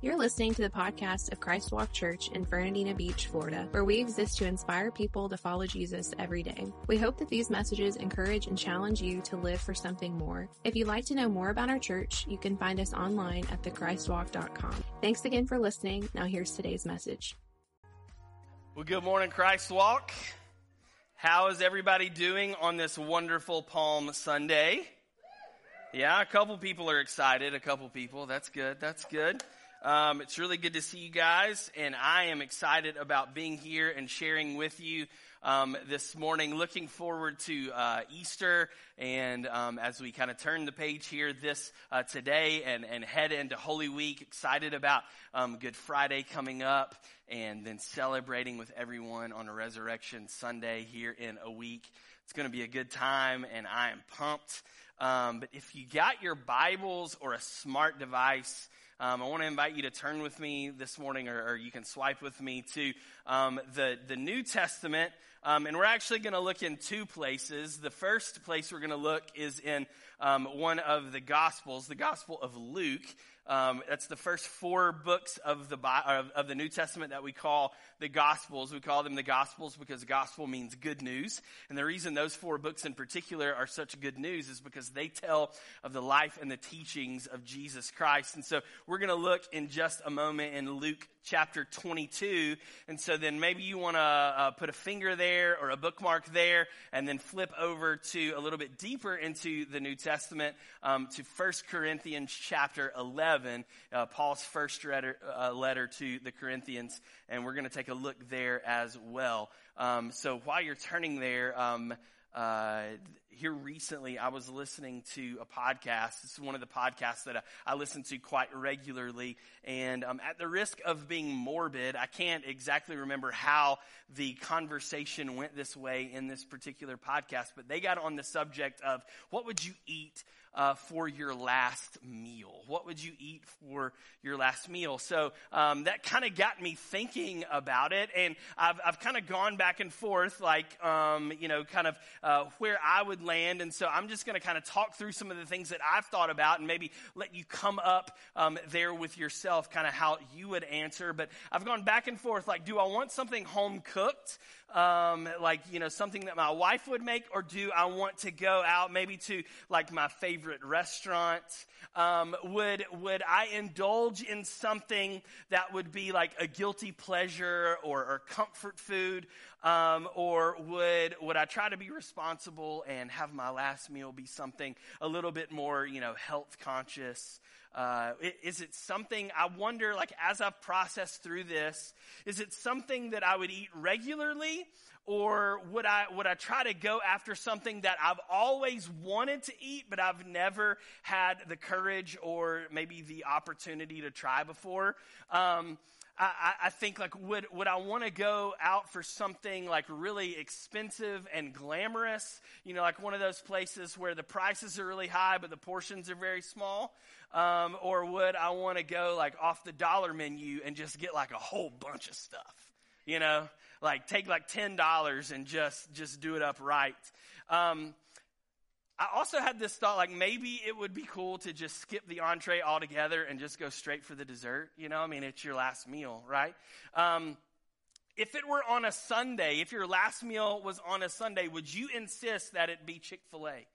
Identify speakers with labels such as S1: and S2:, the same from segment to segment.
S1: You're listening to the podcast of Christ Walk Church in Fernandina Beach, Florida, where we exist to inspire people to follow Jesus every day. We hope that these messages encourage and challenge you to live for something more. If you'd like to know more about our church, you can find us online at thechristwalk.com. Thanks again for listening. Now here's today's message.
S2: Well, good morning, Christ Walk. How is everybody doing on this wonderful Palm Sunday? Yeah, a couple people are excited. A couple people. That's good. That's good. Um, it's really good to see you guys, and I am excited about being here and sharing with you um, this morning. Looking forward to uh, Easter, and um, as we kind of turn the page here this uh, today and, and head into Holy Week, excited about um, Good Friday coming up, and then celebrating with everyone on a Resurrection Sunday here in a week. It's going to be a good time, and I am pumped. Um, but if you got your Bibles or a smart device, um, I want to invite you to turn with me this morning, or, or you can swipe with me to um, the the New Testament, um, and we're actually going to look in two places. The first place we're going to look is in um, one of the Gospels, the Gospel of Luke. Um, that's the first four books of the of, of, the New Testament that we call the Gospels. We call them the Gospels because gospel means good news, and the reason those four books in particular are such good news is because they tell of the life and the teachings of Jesus Christ. And so we're going to look in just a moment in Luke chapter 22. And so then maybe you want to uh, put a finger there or a bookmark there and then flip over to a little bit deeper into the New Testament um, to 1 Corinthians chapter 11, uh, Paul's first letter, uh, letter to the Corinthians. And we're going to take a look there as well. Um, so while you're turning there, um, uh, here recently, I was listening to a podcast. This is one of the podcasts that I, I listen to quite regularly. And um, at the risk of being morbid, I can't exactly remember how the conversation went this way in this particular podcast, but they got on the subject of what would you eat uh, for your last meal? What would you eat for your last meal? So um, that kind of got me thinking about it, and I've, I've kind of gone back and forth, like um, you know, kind of uh, where I would land. And so I'm just going to kind of talk through some of the things that I've thought about, and maybe let you come up um, there with yourself, kind of how you would answer. But I've gone back and forth, like, do I want something home cooked? Um, like you know something that my wife would make, or do I want to go out maybe to like my favorite restaurant? Um, would would I indulge in something that would be like a guilty pleasure or, or comfort food, um, or would would I try to be responsible and have my last meal be something a little bit more you know health conscious? Uh, is it something I wonder, like, as I've processed through this, is it something that I would eat regularly? Or would I, would I try to go after something that I've always wanted to eat, but I've never had the courage or maybe the opportunity to try before? Um, I, I, think like would would I want to go out for something like really expensive and glamorous? You know, like one of those places where the prices are really high but the portions are very small. Um, or would I want to go like off the dollar menu and just get like a whole bunch of stuff? You know, like take like ten dollars and just just do it up right. Um, I also had this thought like maybe it would be cool to just skip the entree altogether and just go straight for the dessert. You know, I mean, it's your last meal, right? Um, if it were on a Sunday, if your last meal was on a Sunday, would you insist that it be Chick fil A?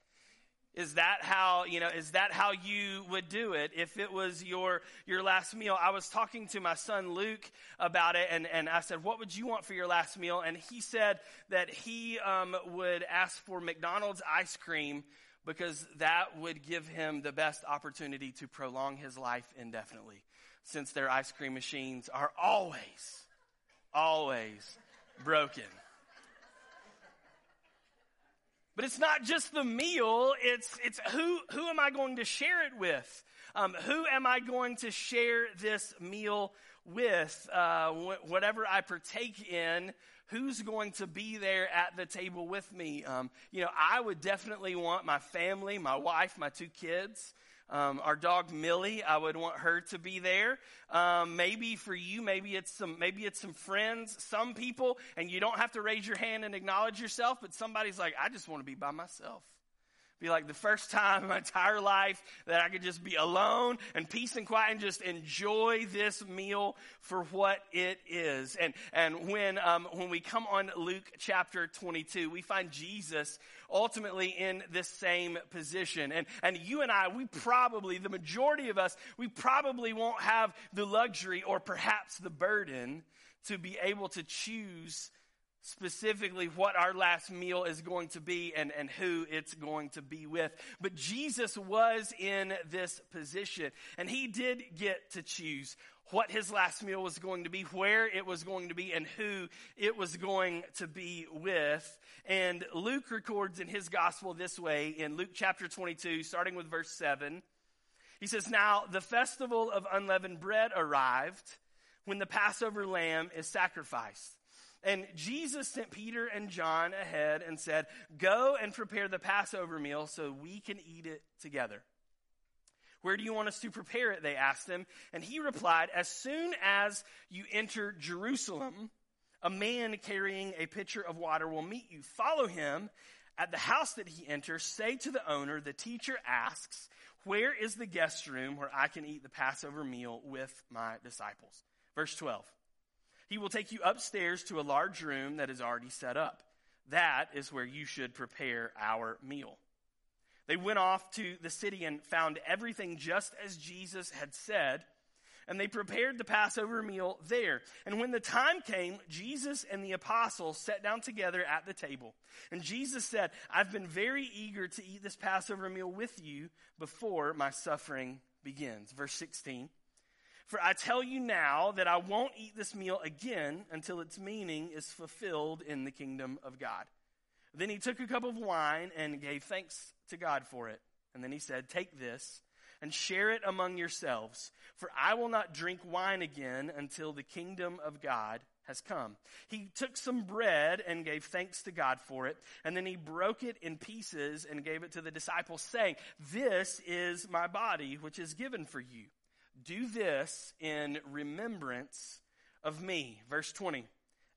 S2: Is that how, you know, is that how you would do it if it was your, your last meal? I was talking to my son Luke about it and, and I said, what would you want for your last meal? And he said that he um, would ask for McDonald's ice cream because that would give him the best opportunity to prolong his life indefinitely since their ice cream machines are always, always broken. But it's not just the meal, it's, it's who, who am I going to share it with? Um, who am I going to share this meal with? Uh, wh- whatever I partake in, who's going to be there at the table with me? Um, you know, I would definitely want my family, my wife, my two kids. Um, our dog Millie, I would want her to be there. Um, maybe for you, maybe it's some, maybe it's some friends, some people, and you don't have to raise your hand and acknowledge yourself. But somebody's like, I just want to be by myself be like the first time in my entire life that I could just be alone and peace and quiet and just enjoy this meal for what it is. And, and when, um, when we come on Luke chapter 22, we find Jesus ultimately in this same position. And, and you and I, we probably, the majority of us, we probably won't have the luxury or perhaps the burden to be able to choose specifically what our last meal is going to be and, and who it's going to be with. But Jesus was in this position and he did get to choose what his last meal was going to be, where it was going to be, and who it was going to be with. And Luke records in his gospel this way in Luke chapter 22, starting with verse 7. He says, Now the festival of unleavened bread arrived when the Passover lamb is sacrificed. And Jesus sent Peter and John ahead and said, Go and prepare the Passover meal so we can eat it together. Where do you want us to prepare it? They asked him. And he replied, As soon as you enter Jerusalem, a man carrying a pitcher of water will meet you. Follow him. At the house that he enters, say to the owner, The teacher asks, Where is the guest room where I can eat the Passover meal with my disciples? Verse 12. He will take you upstairs to a large room that is already set up. That is where you should prepare our meal. They went off to the city and found everything just as Jesus had said, and they prepared the Passover meal there. And when the time came, Jesus and the apostles sat down together at the table. And Jesus said, I've been very eager to eat this Passover meal with you before my suffering begins. Verse 16. For I tell you now that I won't eat this meal again until its meaning is fulfilled in the kingdom of God. Then he took a cup of wine and gave thanks to God for it. And then he said, Take this and share it among yourselves, for I will not drink wine again until the kingdom of God has come. He took some bread and gave thanks to God for it, and then he broke it in pieces and gave it to the disciples, saying, This is my body, which is given for you. Do this in remembrance of me. Verse 20.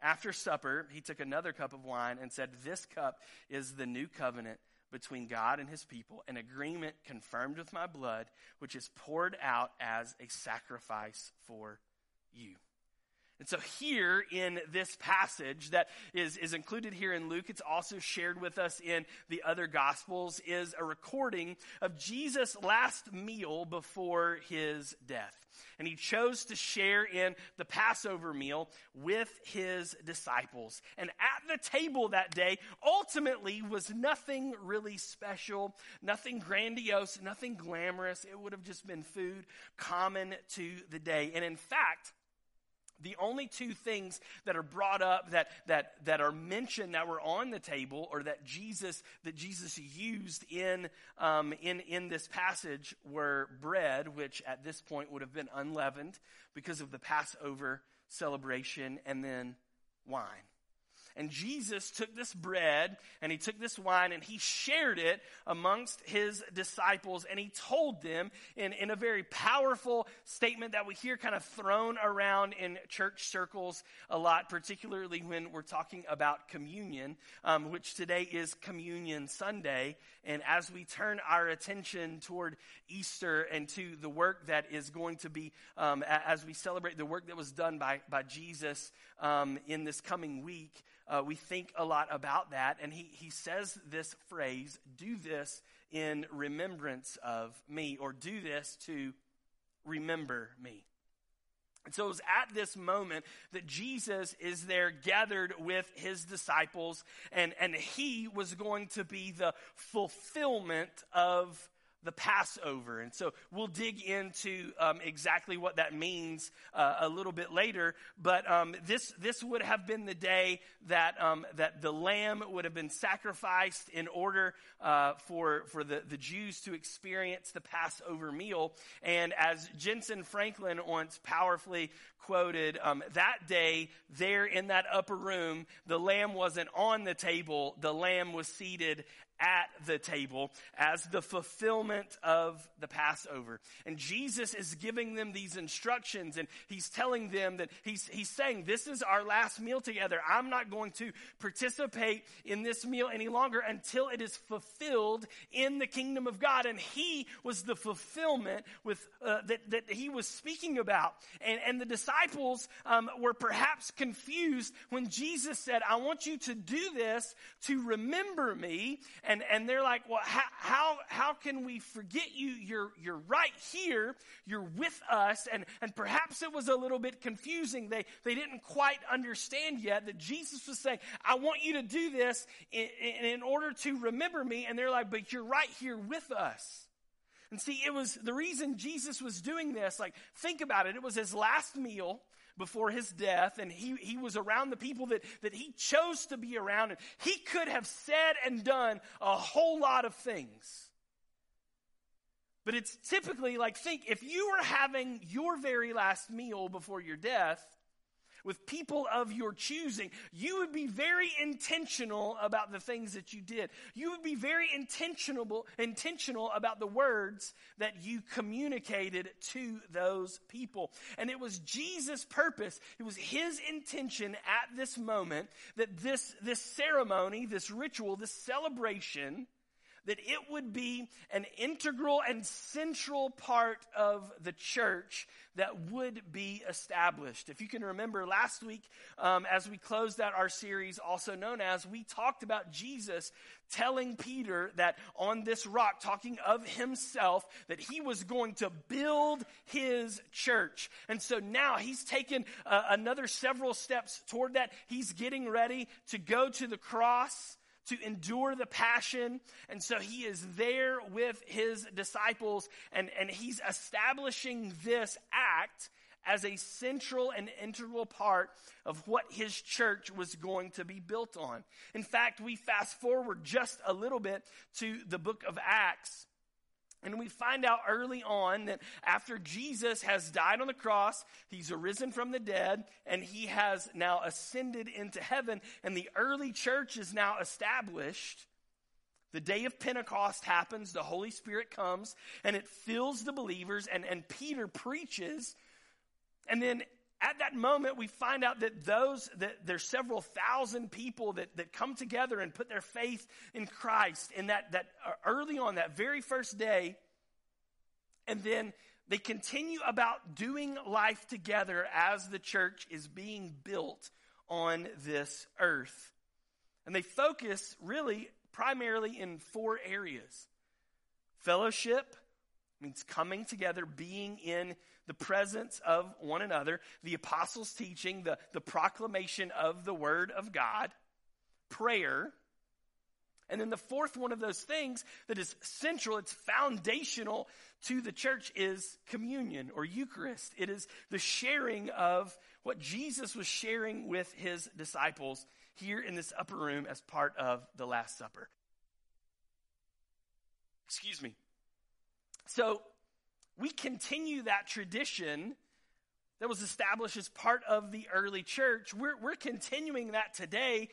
S2: After supper, he took another cup of wine and said, This cup is the new covenant between God and his people, an agreement confirmed with my blood, which is poured out as a sacrifice for you. And so here in this passage that is, is included here in Luke, it's also shared with us in the other gospels, is a recording of Jesus' last meal before his death. And he chose to share in the Passover meal with his disciples. And at the table that day, ultimately was nothing really special, nothing grandiose, nothing glamorous. It would have just been food common to the day. And in fact, the only two things that are brought up that, that, that are mentioned that were on the table or that Jesus, that Jesus used in, um, in, in this passage were bread, which at this point would have been unleavened because of the Passover celebration, and then wine. And Jesus took this bread and he took this wine and he shared it amongst his disciples and he told them in, in a very powerful statement that we hear kind of thrown around in church circles a lot, particularly when we're talking about communion, um, which today is Communion Sunday. And as we turn our attention toward Easter and to the work that is going to be, um, as we celebrate the work that was done by, by Jesus um, in this coming week, uh, we think a lot about that. And he, he says this phrase, do this in remembrance of me, or do this to remember me. And so it was at this moment that Jesus is there gathered with his disciples, and, and he was going to be the fulfillment of the Passover. And so we'll dig into um, exactly what that means uh, a little bit later. But um, this, this would have been the day that, um, that the lamb would have been sacrificed in order uh, for, for the, the Jews to experience the Passover meal. And as Jentezen Franklin once powerfully quoted, um, that day, there in that upper room, the lamb wasn't on the table, the lamb was seated at the table as the fulfillment of the Passover. And Jesus is giving them these instructions and he's telling them that he's, he's saying, this is our last meal together. I'm not going to participate in this meal any longer until it is fulfilled in the kingdom of God. And he was the fulfillment with, uh, that, that he was speaking about. And, and the disciples um, were perhaps confused when Jesus said, I want you to do this to remember me and, and they're like, well, how, how, how can we forget you? You're, you're right here. You're with us. And, and perhaps it was a little bit confusing. They, they didn't quite understand yet that Jesus was saying, I want you to do this in, in, in order to remember me. And they're like, but you're right here with us. And see, it was the reason Jesus was doing this. Like, think about it. It was his last meal before his death, and he, he was around the people that, that he chose to be around. And he could have said and done a whole lot of things. But it's typically like, think if you were having your very last meal before your death, with people of your choosing, you would be very intentional about the things that you did. You would be very intentional, intentional about the words that you communicated to those people. And it was Jesus' purpose, it was his intention at this moment that this, this ceremony, this ritual, this celebration, that it would be an integral and central part of the church that would be established. If you can remember last week, um, as we closed out our series, also known as, we talked about Jesus telling Peter that on this rock, talking of himself, that he was going to build his church. And so now he's taken uh, another several steps toward that. He's getting ready to go to the cross to endure the passion. And so he is there with his disciples and, and he's establishing this act as a central and integral part of what his church was going to be built on. In fact, we fast forward just a little bit to the book of Acts. And we find out early on that after Jesus has died on the cross, he's arisen from the dead, and he has now ascended into heaven, and the early church is now established. The day of Pentecost happens, the Holy Spirit comes, and it fills the believers, and, and Peter preaches. And then at that moment, we find out that those, that there's several thousand people that, that come together and put their faith in Christ in that, that uh, early on, that very first day. And then they continue about doing life together as the church is being built on this earth. And they focus really primarily in four areas fellowship means coming together, being in the presence of one another, the apostles' teaching, the, the proclamation of the word of God, prayer, and then the fourth one of those things that is central, it's foundational to the church is communion or Eucharist. It is the sharing of what Jesus was sharing with his disciples here in this upper room as part of the Last Supper. Excuse me. So we continue that tradition that was established as part of the early church. We're, we're continuing that today,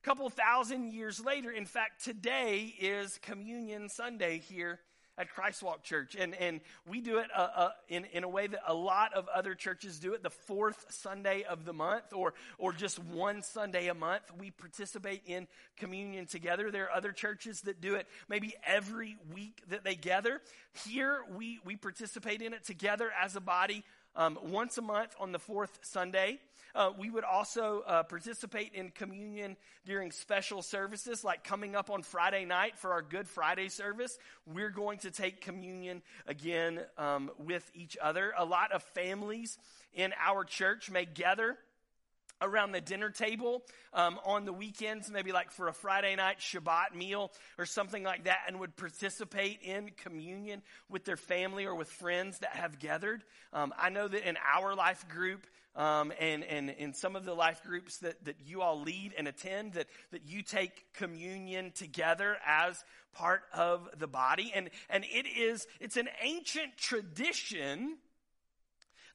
S2: a couple thousand years later. In fact, today is Communion Sunday here at Christ Walk Church. And, and we do it uh, uh, in, in a way that a lot of other churches do it the fourth Sunday of the month or, or just one Sunday a month. We participate in communion together. There are other churches that do it maybe every week that they gather. Here, we, we participate in it together as a body um, once a month on the fourth Sunday. Uh, we would also uh, participate in communion during special services, like coming up on Friday night for our Good Friday service. We're going to take communion again um, with each other. A lot of families in our church may gather around the dinner table um, on the weekends, maybe like for a Friday night Shabbat meal or something like that, and would participate in communion with their family or with friends that have gathered. Um, I know that in our life group, um, and, and in some of the life groups that, that you all lead and attend, that, that you take communion together as part of the body. And, and it is, it's an ancient tradition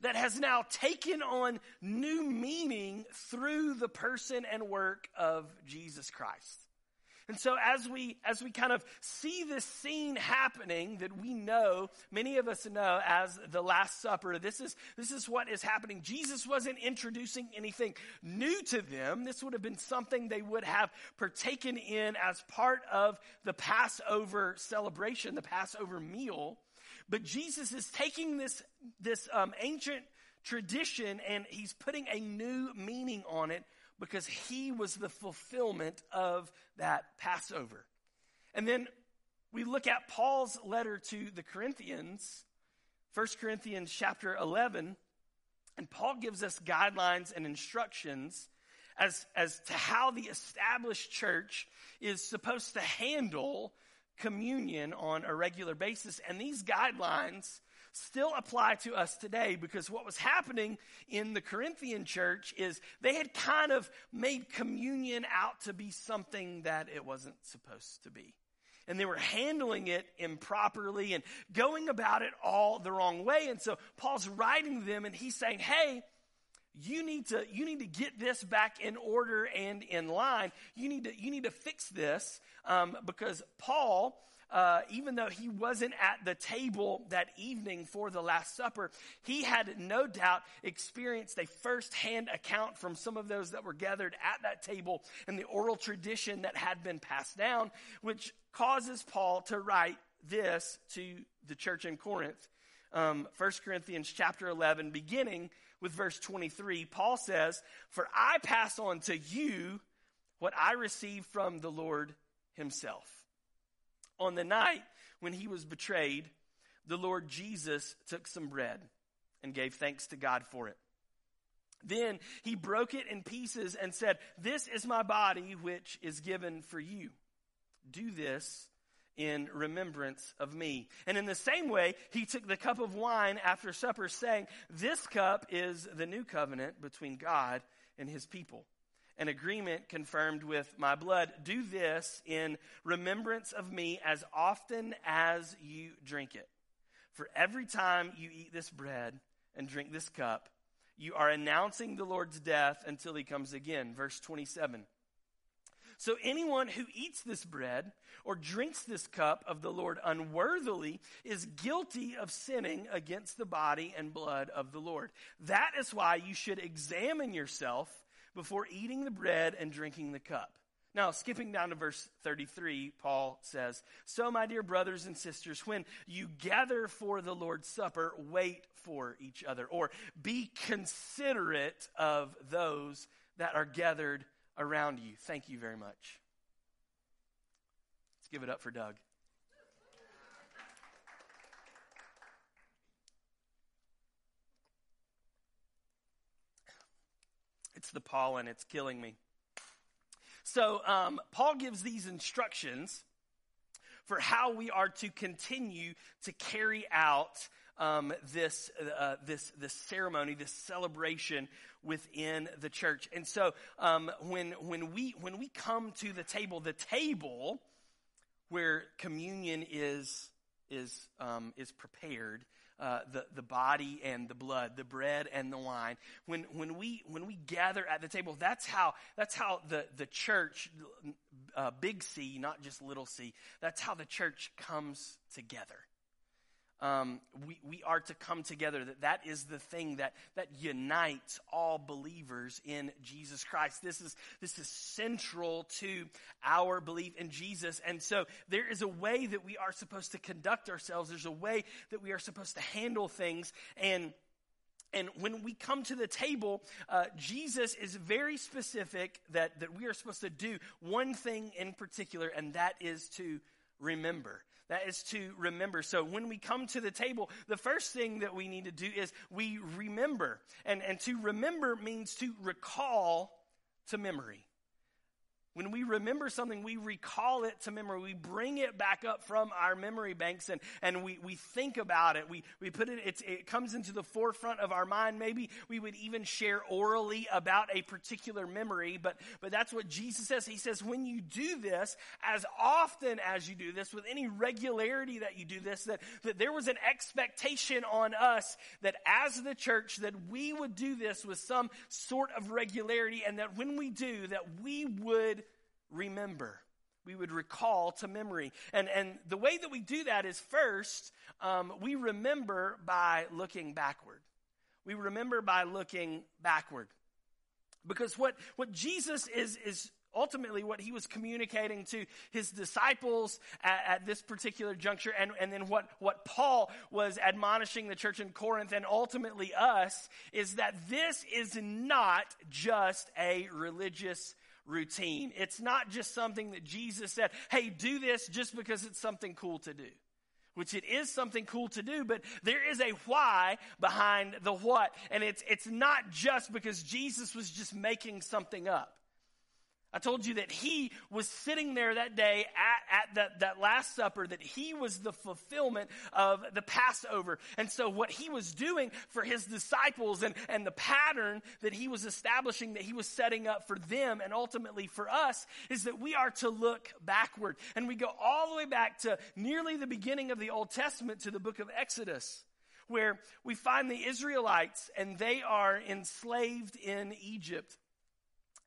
S2: that has now taken on new meaning through the person and work of Jesus Christ. And so as we as we kind of see this scene happening that we know, many of us know as the last supper, this is this is what is happening. Jesus wasn't introducing anything new to them. This would have been something they would have partaken in as part of the Passover celebration, the Passover meal. But Jesus is taking this this um, ancient tradition and he's putting a new meaning on it because he was the fulfillment of that Passover. And then we look at Paul's letter to the Corinthians, 1 Corinthians chapter 11, and Paul gives us guidelines and instructions as, as to how the established church is supposed to handle communion on a regular basis. And these guidelines still apply to us today because what was happening in the Corinthian church is they had kind of made communion out to be something that it wasn't supposed to be. And they were handling it improperly and going about it all the wrong way. And so Paul's writing them and he's saying, hey, you need to you need to get this back in order and in line you need to you need to fix this um, because paul uh, even though he wasn't at the table that evening for the Last Supper, he had no doubt experienced a firsthand account from some of those that were gathered at that table and the oral tradition that had been passed down, which causes Paul to write this to the church in Corinth. Um, 1 Corinthians chapter 11, beginning with verse 23, Paul says, For I pass on to you what I received from the Lord himself. On the night when he was betrayed, the Lord Jesus took some bread and gave thanks to God for it. Then he broke it in pieces and said, This is my body, which is given for you. Do this in remembrance of me. And in the same way, he took the cup of wine after supper, saying, This cup is the new covenant between God and his people an agreement confirmed with my blood. Do this in remembrance of me as often as you drink it. For every time you eat this bread and drink this cup, you are announcing the Lord's death until he comes again. Verse 27. So anyone who eats this bread or drinks this cup of the Lord unworthily is guilty of sinning against the body and blood of the Lord. That is why you should examine yourself before eating the bread and drinking the cup. Now, skipping down to verse 33, Paul says, So, my dear brothers and sisters, when you gather for the Lord's Supper, wait for each other, or be considerate of those that are gathered around you. Thank you very much. Let's give it up for Doug. It's the pollen, it's killing me. So, um, Paul gives these instructions for how we are to continue to carry out um, this, uh, this, this ceremony, this celebration within the church. And so, um, when, when, we, when we come to the table, the table where communion is, is, um, is prepared, uh, the, the body and the blood, the bread and the wine. When, when, we, when we gather at the table, that's how, that's how the, the church, uh, big C, not just little c, that's how the church comes together um, we, we are to come together. That that is the thing that, that unites all believers in Jesus Christ. This is, this is central to our belief in Jesus. And so there is a way that we are supposed to conduct ourselves. There's a way that we are supposed to handle things. And and when we come to the table, uh, Jesus is very specific that, that we are supposed to do one thing in particular, and that is to remember. That is to remember. So when we come to the table, the first thing that we need to do is we remember. And, and to remember means to recall to memory. When we remember something, we recall it to memory. We bring it back up from our memory banks and, and we, we think about it. We, we put it, it comes into the forefront of our mind. Maybe we would even share orally about a particular memory, but, but that's what Jesus says. He says, when you do this, as often as you do this, with any regularity that you do this, that, that there was an expectation on us that as the church, that we would do this with some sort of regularity and that when we do, that we would remember. we would recall to memory. And, and the way that we do that is first, um, we remember by looking backward. We remember by looking backward. Because what, what Jesus is, is ultimately what he was communicating to his disciples at, at, this particular juncture and, and then what, what paul was admonishing the church in corinth and ultimately us is that this is not just a religious routine it's not just something that jesus said hey do this just because it's something cool to do which it is something cool to do, but there is a why behind the what. And it's, it's not just because Jesus was just making something up. I told you that he was sitting there that day at, at that, that Last Supper, that he was the fulfillment of the Passover. And so what he was doing for his disciples and, and the pattern that he was establishing, that he was setting up for them and ultimately for us, is that we are to look backward. And we go all the way back to nearly the beginning of the Old Testament to the book of Exodus where we find the Israelites and they are enslaved in Egypt.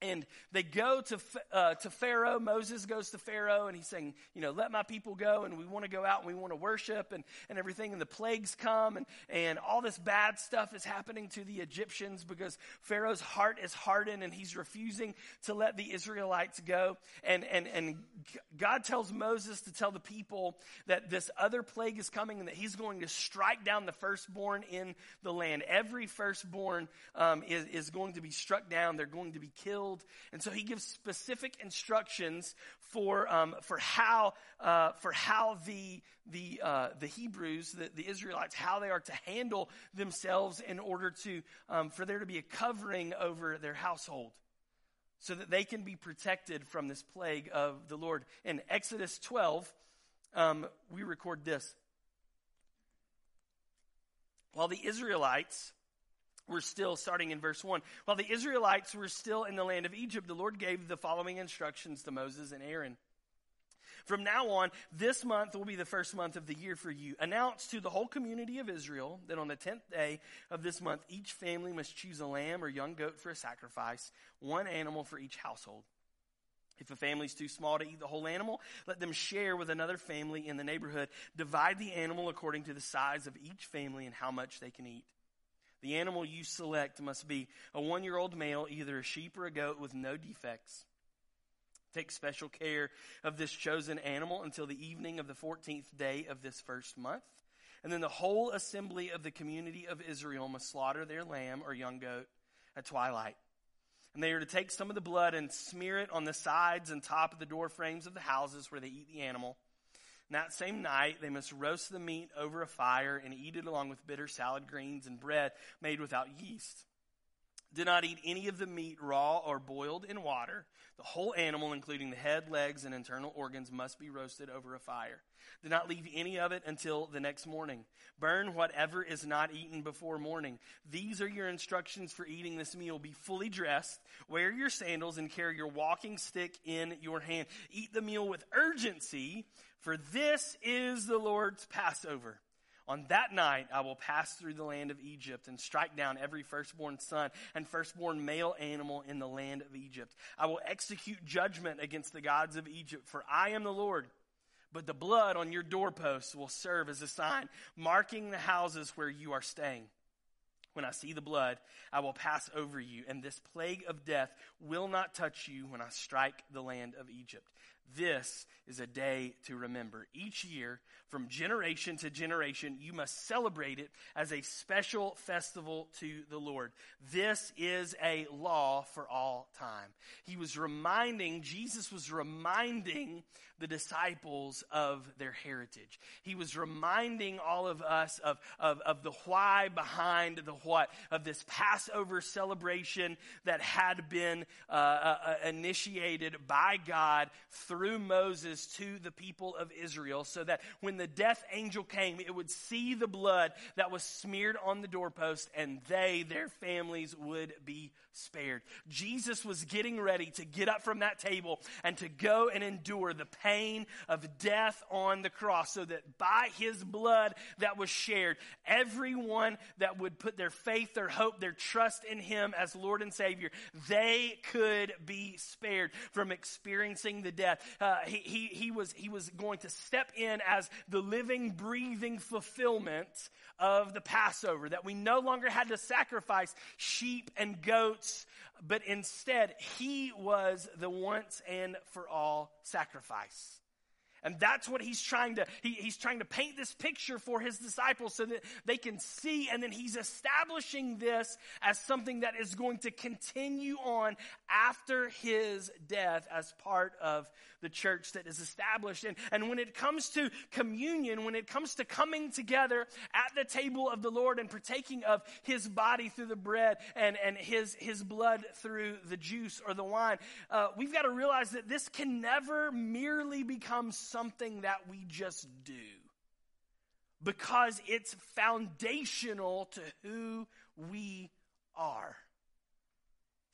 S2: And they go to, uh, to Pharaoh. Moses goes to Pharaoh and he's saying, you know, let my people go and we want to go out and we want to worship and, and everything. And the plagues come and, and all this bad stuff is happening to the Egyptians because Pharaoh's heart is hardened and he's refusing to let the Israelites go. And, and, and God tells Moses to tell the people that this other plague is coming and that he's going to strike down the firstborn in the land. Every firstborn um, is, is going to be struck down. They're going to be killed killed. And so he gives specific instructions for, um, for how, uh, for how the, the, uh, the Hebrews, the, the Israelites, how they are to handle themselves in order to, um, for there to be a covering over their household so that they can be protected from this plague of the Lord. In Exodus 12, um, we record this. While the Israelites we're still starting in verse 1. While the Israelites were still in the land of Egypt, the Lord gave the following instructions to Moses and Aaron. From now on, this month will be the first month of the year for you. Announce to the whole community of Israel that on the tenth day of this month, each family must choose a lamb or young goat for a sacrifice, one animal for each household. If a family is too small to eat the whole animal, let them share with another family in the neighborhood. Divide the animal according to the size of each family and how much they can eat. The animal you select must be a one year old male, either a sheep or a goat with no defects. Take special care of this chosen animal until the evening of the 14th day of this first month. And then the whole assembly of the community of Israel must slaughter their lamb or young goat at twilight. And they are to take some of the blood and smear it on the sides and top of the door frames of the houses where they eat the animal. And that same night, they must roast the meat over a fire and eat it along with bitter salad greens and bread made without yeast. Do not eat any of the meat raw or boiled in water. The whole animal, including the head, legs, and internal organs, must be roasted over a fire. Do not leave any of it until the next morning. Burn whatever is not eaten before morning. These are your instructions for eating this meal. Be fully dressed, wear your sandals, and carry your walking stick in your hand. Eat the meal with urgency, for this is the Lord's Passover. On that night, I will pass through the land of Egypt and strike down every firstborn son and firstborn male animal in the land of Egypt. I will execute judgment against the gods of Egypt, for I am the Lord. But the blood on your doorposts will serve as a sign, marking the houses where you are staying. When I see the blood, I will pass over you, and this plague of death will not touch you when I strike the land of Egypt. This is a day to remember. Each year, from generation to generation, you must celebrate it as a special festival to the Lord. This is a law for all time. He was reminding, Jesus was reminding the disciples of their heritage. He was reminding all of us of, of, of the why behind the what, of this Passover celebration that had been uh, uh, uh initiated by God through Moses to the people of Israel so that when the death angel came, it would see the blood that was smeared on the doorpost and they, their families, would be spared. Jesus was getting ready to get up from that table and to go and endure the pain of death on the cross so that by his blood that was shared, everyone that would put their faith, their hope, their trust in him as Lord and Savior, they could be spared from experiencing the death uh, he, he, he, was, he was going to step in as the living, breathing fulfillment of the Passover, that we no longer had to sacrifice sheep and goats, but instead he was the once and for all sacrifice. And that's what he's trying to, he, he's trying to paint this picture for his disciples so that they can see. And then he's establishing this as something that is going to continue on after his death as part of the church that is established. And, and when it comes to communion, when it comes to coming together at the table of the Lord and partaking of his body through the bread and, and his, his blood through the juice or the wine, uh, we've got to realize that this can never merely become something that we just do because it's foundational to who we are.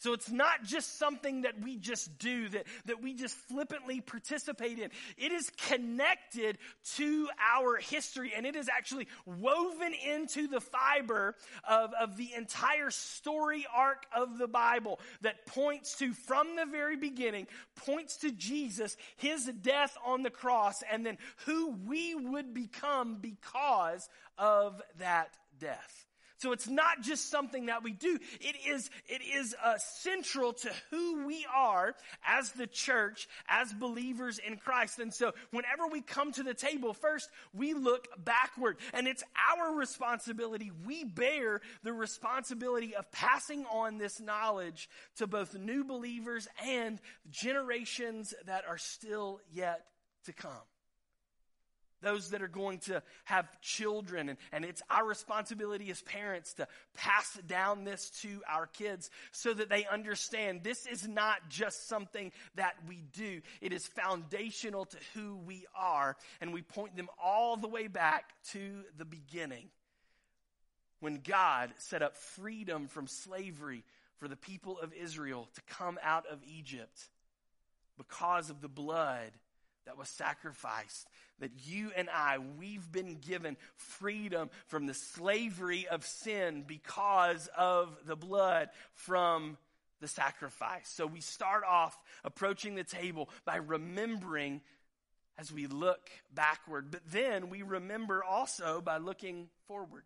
S2: So it's not just something that we just do, that, that we just flippantly participate in. It is connected to our history and it is actually woven into the fiber of, of the entire story arc of the Bible that points to, from the very beginning, points to Jesus, his death on the cross, and then who we would become because of that death. So it's not just something that we do. It is, it is uh, central to who we are as the church, as believers in Christ. And so whenever we come to the table, first we look backward and it's our responsibility. We bear the responsibility of passing on this knowledge to both new believers and generations that are still yet to come those that are going to have children. And, and it's our responsibility as parents to pass down this to our kids so that they understand this is not just something that we do, it is foundational to who we are. And we point them all the way back to the beginning when God set up freedom from slavery for the people of Israel to come out of Egypt because of the blood that was sacrificed. That you and I, we've been given freedom from the slavery of sin because of the blood from the sacrifice. So we start off approaching the table by remembering as we look backward, but then we remember also by looking forward.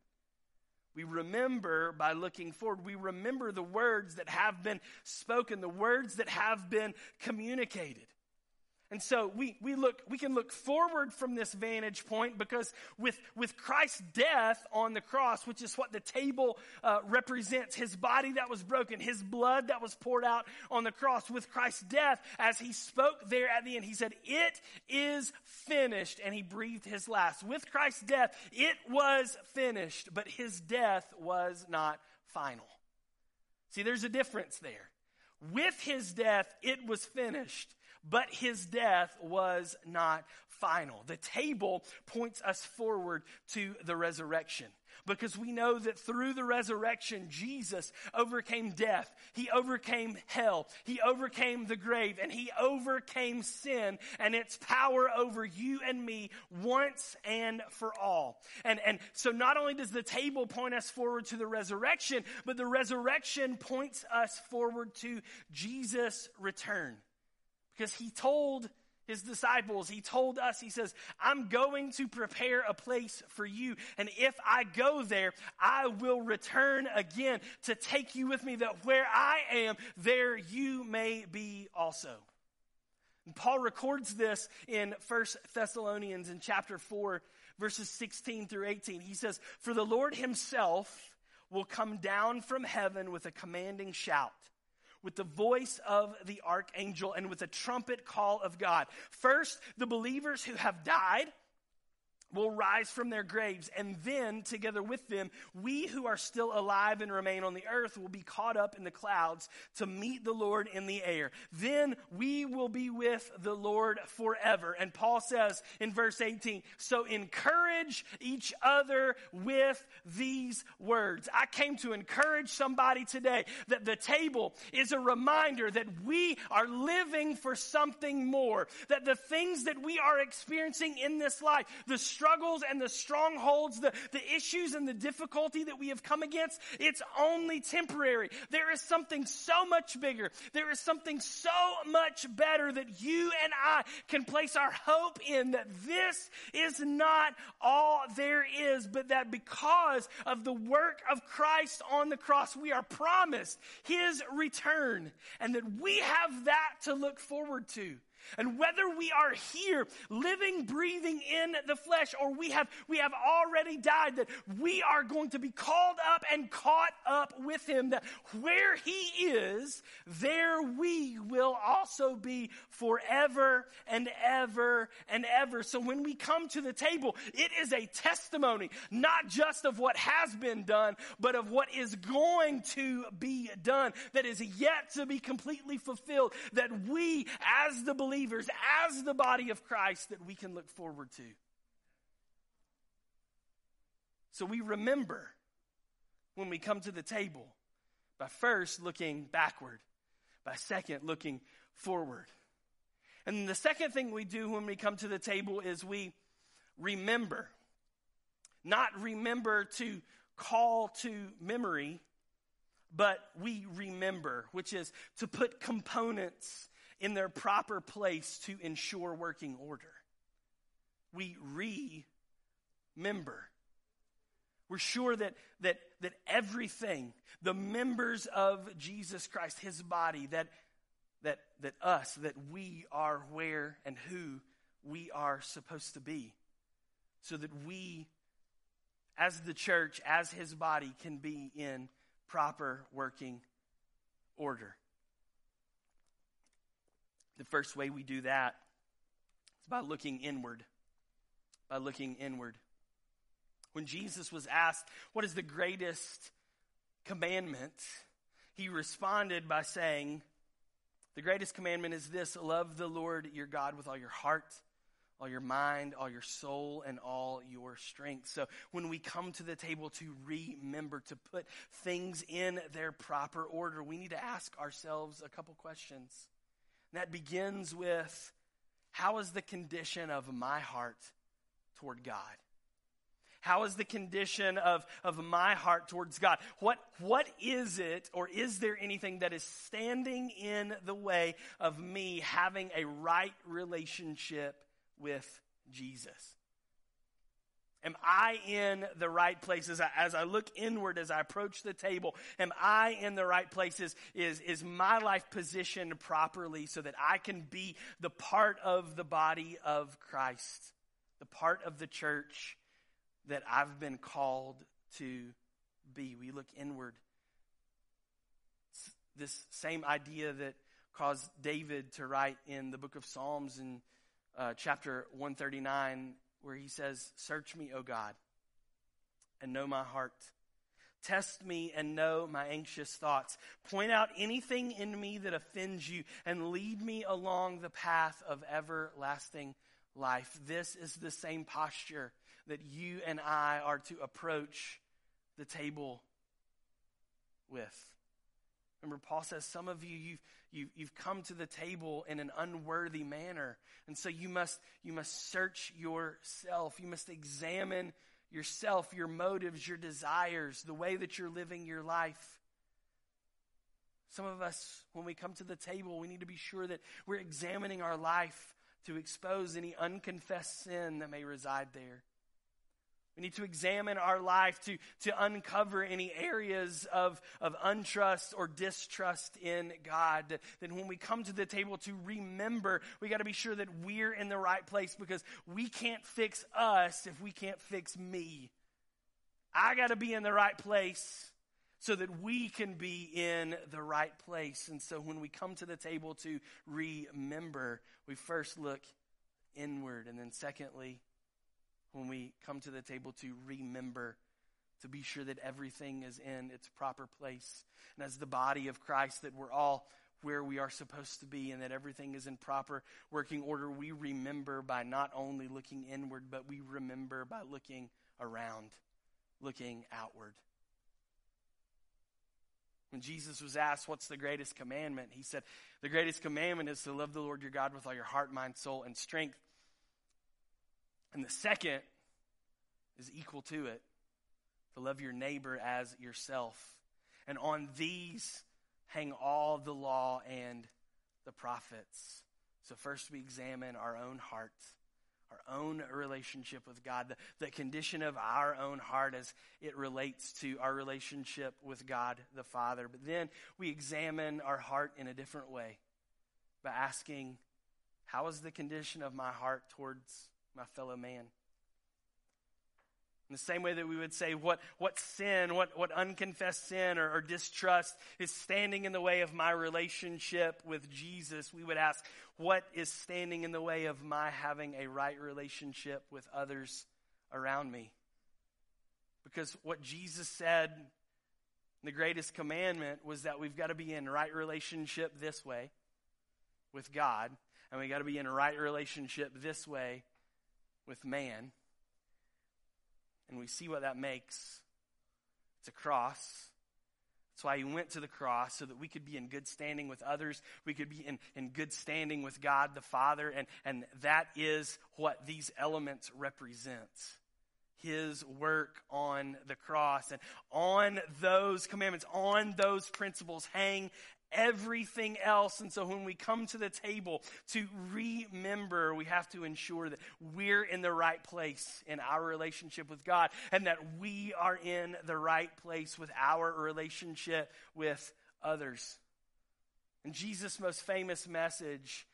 S2: We remember by looking forward. We remember the words that have been spoken, the words that have been communicated. And so we, we look, we can look forward from this vantage point because with, with Christ's death on the cross, which is what the table uh, represents, his body that was broken, his blood that was poured out on the cross, with Christ's death, as he spoke there at the end, he said, It is finished, and he breathed his last. With Christ's death, it was finished, but his death was not final. See, there's a difference there. With his death, it was finished but his death was not final. The table points us forward to the resurrection because we know that through the resurrection, Jesus overcame death. He overcame hell. He overcame the grave and he overcame sin and its power over you and me once and for all. And, and so not only does the table point us forward to the resurrection, but the resurrection points us forward to Jesus' return. Because he told his disciples, he told us, he says, I'm going to prepare a place for you. And if I go there, I will return again to take you with me, that where I am, there you may be also. And Paul records this in 1 Thessalonians in chapter 4, verses 16 through 18. He says, For the Lord himself will come down from heaven with a commanding shout with the voice of the archangel and with the trumpet call of God. First, the believers who have died will rise from their graves, and then, together with them, we who are still alive and remain on the earth will be caught up in the clouds to meet the Lord in the air. Then we will be with the Lord forever. And Paul says in verse 18, so encourage each other with these words. I came to encourage somebody today that the table is a reminder that we are living for something more, that the things that we are experiencing in this life, the struggles and the strongholds, the, the issues and the difficulty that we have come against, it's only temporary. There is something so much bigger. There is something so much better that you and I can place our hope in that this is not all there is, but that because of the work of Christ on the cross, we are promised his return and that we have that to look forward to. And whether we are here living, breathing in the flesh, or we have, we have already died, that we are going to be called up and caught up with him, that where he is, there we will also be forever and ever and ever. So when we come to the table, it is a testimony, not just of what has been done, but of what is going to be done, that is yet to be completely fulfilled, that we, as the believers, believers as the body of Christ that we can look forward to. So we remember when we come to the table by first looking backward, by second looking forward. And the second thing we do when we come to the table is we remember. Not remember to call to memory, but we remember, which is to put components in their proper place to ensure working order. We remember. We're sure that, that, that everything, the members of Jesus Christ, his body, that, that, that us, that we are where and who we are supposed to be. So that we, as the church, as his body, can be in proper working order. The first way we do that is by looking inward. By looking inward. When Jesus was asked, What is the greatest commandment? he responded by saying, The greatest commandment is this love the Lord your God with all your heart, all your mind, all your soul, and all your strength. So when we come to the table to remember, to put things in their proper order, we need to ask ourselves a couple questions. That begins with how is the condition of my heart toward God? How is the condition of, of my heart towards God? What, what is it, or is there anything that is standing in the way of me having a right relationship with Jesus? Am I in the right places as I look inward, as I approach the table? Am I in the right places? Is, is my life positioned properly so that I can be the part of the body of Christ, the part of the church that I've been called to be? We look inward. This same idea that caused David to write in the book of Psalms in uh, chapter 139 where he says, Search me, O God, and know my heart. Test me and know my anxious thoughts. Point out anything in me that offends you and lead me along the path of everlasting life. This is the same posture that you and I are to approach the table with. Remember, Paul says, Some of you, you've, you, you've come to the table in an unworthy manner. And so you must, you must search yourself. You must examine yourself, your motives, your desires, the way that you're living your life. Some of us, when we come to the table, we need to be sure that we're examining our life to expose any unconfessed sin that may reside there. We need to examine our life to, to uncover any areas of, of untrust or distrust in God. Then when we come to the table to remember, we got to be sure that we're in the right place because we can't fix us if we can't fix me. I got to be in the right place so that we can be in the right place. And so when we come to the table to remember, we first look inward and then secondly, when we come to the table to remember, to be sure that everything is in its proper place. And as the body of Christ, that we're all where we are supposed to be and that everything is in proper working order, we remember by not only looking inward, but we remember by looking around, looking outward. When Jesus was asked, What's the greatest commandment? He said, The greatest commandment is to love the Lord your God with all your heart, mind, soul, and strength. And the second is equal to it to love your neighbor as yourself. And on these hang all the law and the prophets. So, first we examine our own heart, our own relationship with God, the, the condition of our own heart as it relates to our relationship with God the Father. But then we examine our heart in a different way by asking, How is the condition of my heart towards my fellow man? In the same way that we would say, what, what sin, what, what unconfessed sin or, or, distrust is standing in the way of my relationship with Jesus, we would ask, what is standing in the way of my having a right relationship with others around me? Because what Jesus said, the greatest commandment, was that we've got to be in right relationship this way with God, and we got to be in right relationship this way with man. And we see what that makes. It's a cross. That's why he went to the cross, so that we could be in good standing with others. We could be in, in good standing with God the Father. And, and that is what these elements represent. His work on the cross. And on those commandments, on those principles, hang everything else. And so when we come to the table to remember, we have to ensure that we're in the right place in our relationship with God and that we are in the right place with our relationship with others. And Jesus' most famous message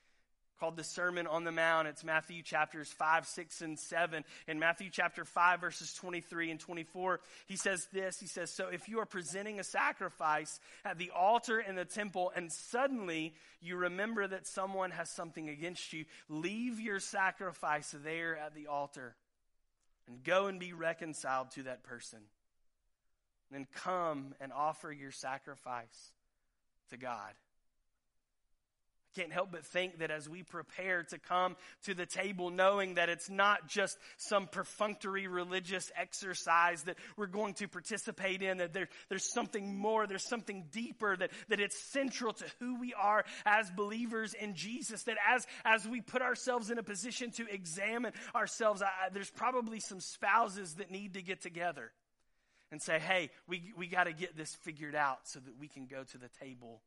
S2: called the Sermon on the Mount. It's Matthew chapters 5, 6, and 7. In Matthew chapter 5, verses 23 and 24, he says this He says, So if you are presenting a sacrifice at the altar in the temple, and suddenly you remember that someone has something against you, leave your sacrifice there at the altar and go and be reconciled to that person. Then come and offer your sacrifice to God can't help but think that as we prepare to come to the table, knowing that it's not just some perfunctory religious exercise that we're going to participate in, that there, there's something more, there's something deeper, that, that it's central to who we are as believers in Jesus, that as, as we put ourselves in a position to examine ourselves, I, there's probably some spouses that need to get together and say, hey, we, we got to get this figured out so that we can go to the table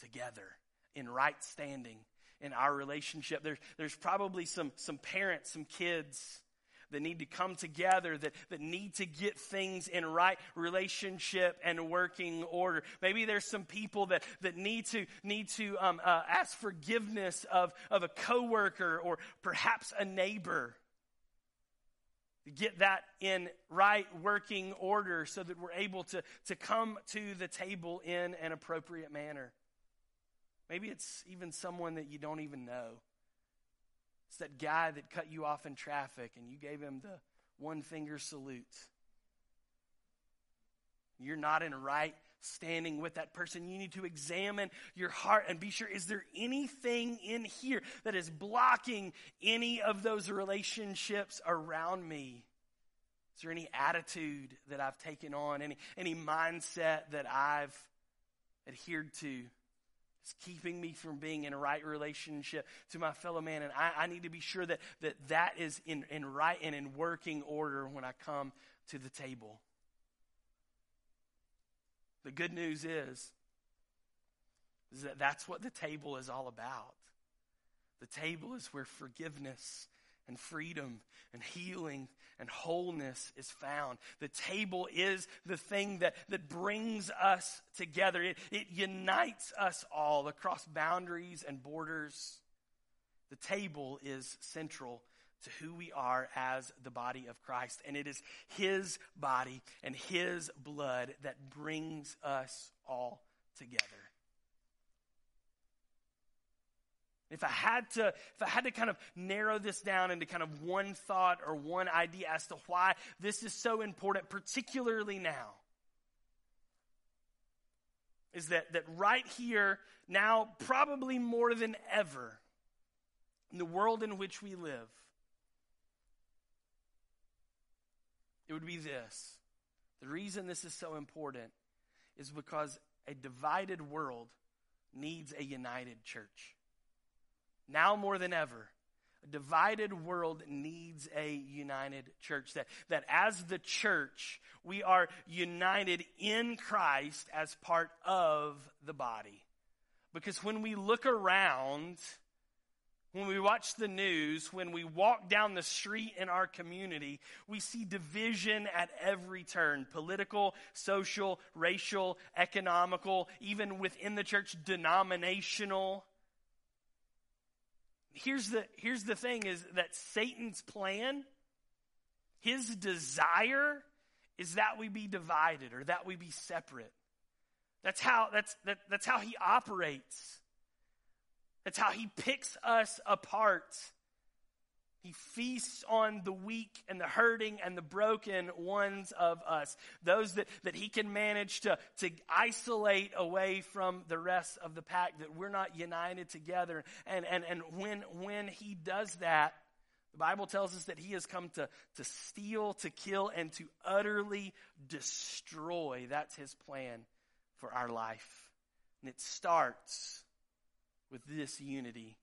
S2: together in right standing in our relationship. There, there's probably some, some parents, some kids that need to come together, that, that need to get things in right relationship and working order. Maybe there's some people that, that need to, need to um, uh, ask forgiveness of, of a coworker or perhaps a neighbor. Get that in right working order so that we're able to, to come to the table in an appropriate manner. Maybe it's even someone that you don't even know. It's that guy that cut you off in traffic and you gave him the one finger salute. You're not in right standing with that person. You need to examine your heart and be sure is there anything in here that is blocking any of those relationships around me? Is there any attitude that I've taken on, any, any mindset that I've adhered to? It's keeping me from being in a right relationship to my fellow man. And I, I need to be sure that, that that is in, in right and in working order when I come to the table. The good news is, is that that's what the table is all about. The table is where forgiveness and freedom and healing and wholeness is found. The table is the thing that, that brings us together. It, it unites us all across boundaries and borders. The table is central to who we are as the body of Christ. And it is His body and His blood that brings us all together. If I had to, if I had to kind of narrow this down into kind of one thought or one idea as to why this is so important, particularly now, is that, that right here, now, probably more than ever, in the world in which we live, it would be this. The reason this is so important is because a divided world needs a united church. Now more than ever, A divided world needs a united church. That, that as the church, we are united in Christ as part of the body. Because when we look around, when we watch the news, when we walk down the street in our community, we see division at every turn political, social, racial, economical, even within the church, denominational. Here's the, here's the thing is that Satan's plan, his desire is that we be divided or that we be separate. That's how, that's, that, that's how he operates. That's how he picks us apart. He feasts on the weak and the hurting and the broken ones of us. Those that, that he can manage to, to isolate away from the rest of the pack, that we're not united together. And, and, and when, when he does that, the Bible tells us that he has come to, to steal, to kill, and to utterly destroy. That's his plan for our life. And it starts with this unity.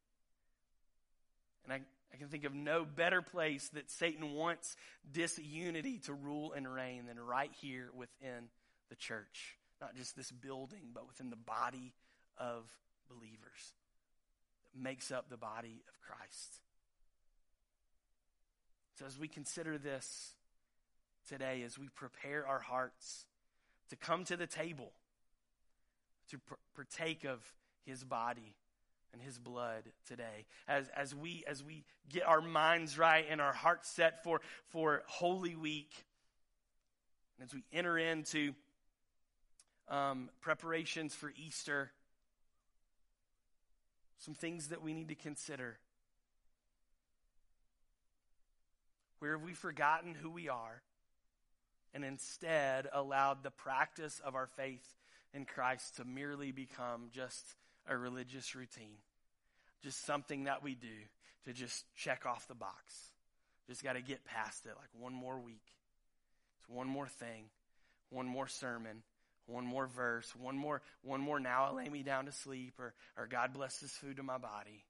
S2: And I, I can think of no better place that Satan wants disunity to rule and reign than right here within the church. Not just this building, but within the body of believers that makes up the body of Christ. So, as we consider this today, as we prepare our hearts to come to the table, to partake of his body, and his blood today. As, as we as we get our minds right and our hearts set for for holy week and as we enter into um, preparations for easter some things that we need to consider. Where have we forgotten who we are and instead allowed the practice of our faith in christ to merely become just a religious routine, just something that we do to just check off the box. Just got to get past it like one more week. It's one more thing, one more sermon, one more verse, one more, one more now I lay me down to sleep or, or God bless this food to my body.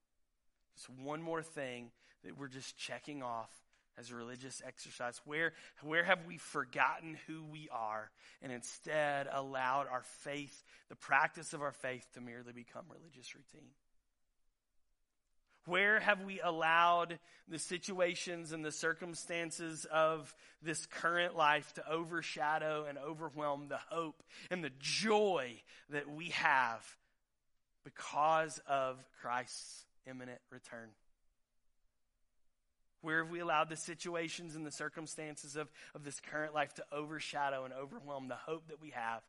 S2: Just one more thing that we're just checking off as a religious exercise? Where, where have we forgotten who we are and instead allowed our faith, the practice of our faith, to merely become religious routine? Where have we allowed the situations and the circumstances of this current life to overshadow and overwhelm the hope and the joy that we have because of Christ's imminent return? Where have we allowed the situations and the circumstances of, of this current life to overshadow and overwhelm the hope that we have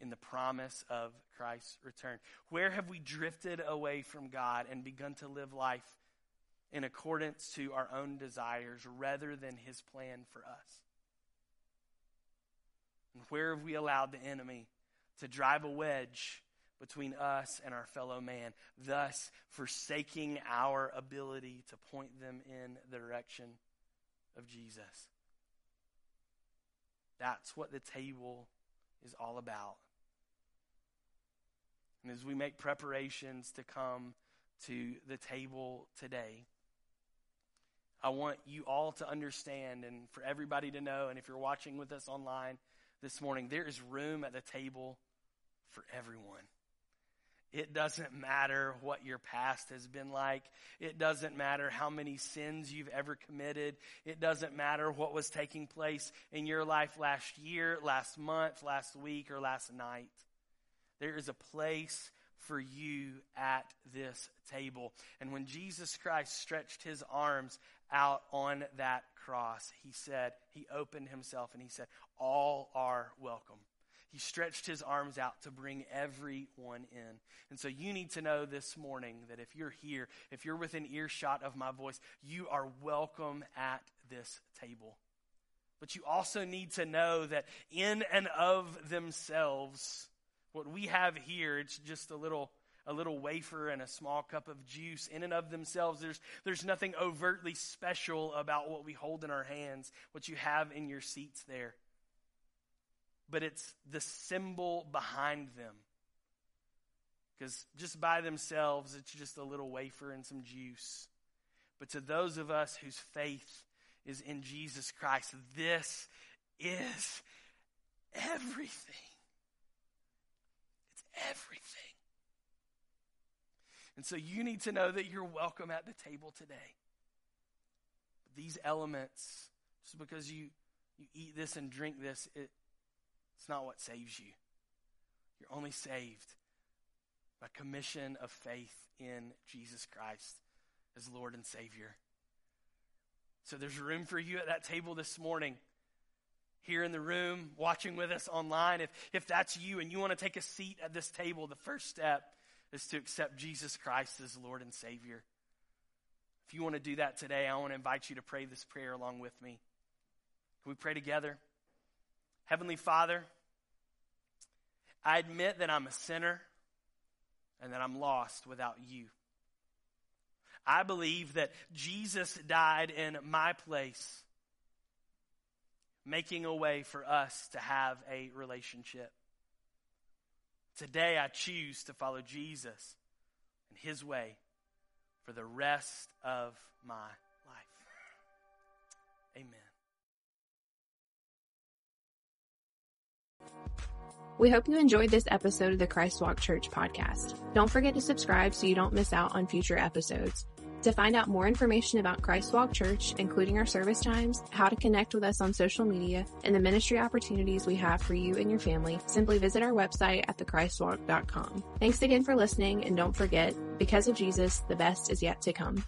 S2: in the promise of Christ's return? Where have we drifted away from God and begun to live life in accordance to our own desires rather than His plan for us? And where have we allowed the enemy to drive a wedge between us and our fellow man, thus forsaking our ability to point them in the direction of Jesus. That's what the table is all about. And as we make preparations to come to the table today, I want you all to understand and for everybody to know, and if you're watching with us online this morning, there is room at the table for everyone. It doesn't matter what your past has been like. It doesn't matter how many sins you've ever committed. It doesn't matter what was taking place in your life last year, last month, last week, or last night. There is a place for you at this table. And when Jesus Christ stretched his arms out on that cross, he said, he opened himself and he said, All are welcome. He stretched his arms out to bring everyone in. And so you need to know this morning that if you're here, if you're within earshot of my voice, you are welcome at this table. But you also need to know that in and of themselves, what we have here, it's just a little a little wafer and a small cup of juice in and of themselves there's there's nothing overtly special about what we hold in our hands what you have in your seats there but it's the symbol behind them. Because just by themselves, it's just a little wafer and some juice. But to those of us whose faith is in Jesus Christ, this is everything. It's everything. And so you need to know that you're welcome at the table today. These elements, just because you, you eat this and drink this, it, it's not what saves you. You're only saved by commission of faith in Jesus Christ as Lord and Savior. So there's room for you at that table this morning. Here in the room, watching with us online. If, if that's you and you want to take a seat at this table, the first step is to accept Jesus Christ as Lord and Savior. If you want to do that today, I want to invite you to pray this prayer along with me. Can we pray together? Heavenly Father, I admit that I'm a sinner and that I'm lost without you. I believe that Jesus died in my place, making a way for us to have a relationship. Today, I choose to follow Jesus and his way for the rest of my life. Amen.
S1: We hope you enjoyed this episode of the Christ Walk Church podcast. Don't forget to subscribe so you don't miss out on future episodes. To find out more information about Christ Walk Church, including our service times, how to connect with us on social media, and the ministry opportunities we have for you and your family, simply visit our website at thechristwalk.com. Thanks again for listening, and don't forget, because of Jesus, the best is yet to come.